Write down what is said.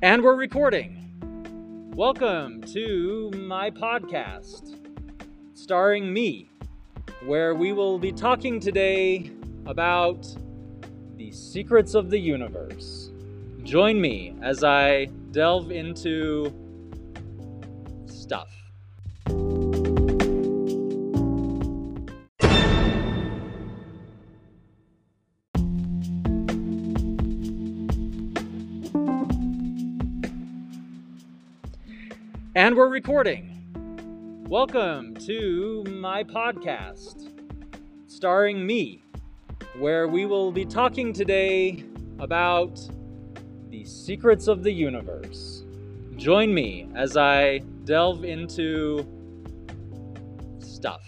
And we're recording. Welcome to my podcast, starring me, where we will be talking today about the secrets of the universe. Join me as I delve into stuff. And we're recording. Welcome to my podcast, starring me, where we will be talking today about the secrets of the universe. Join me as I delve into stuff.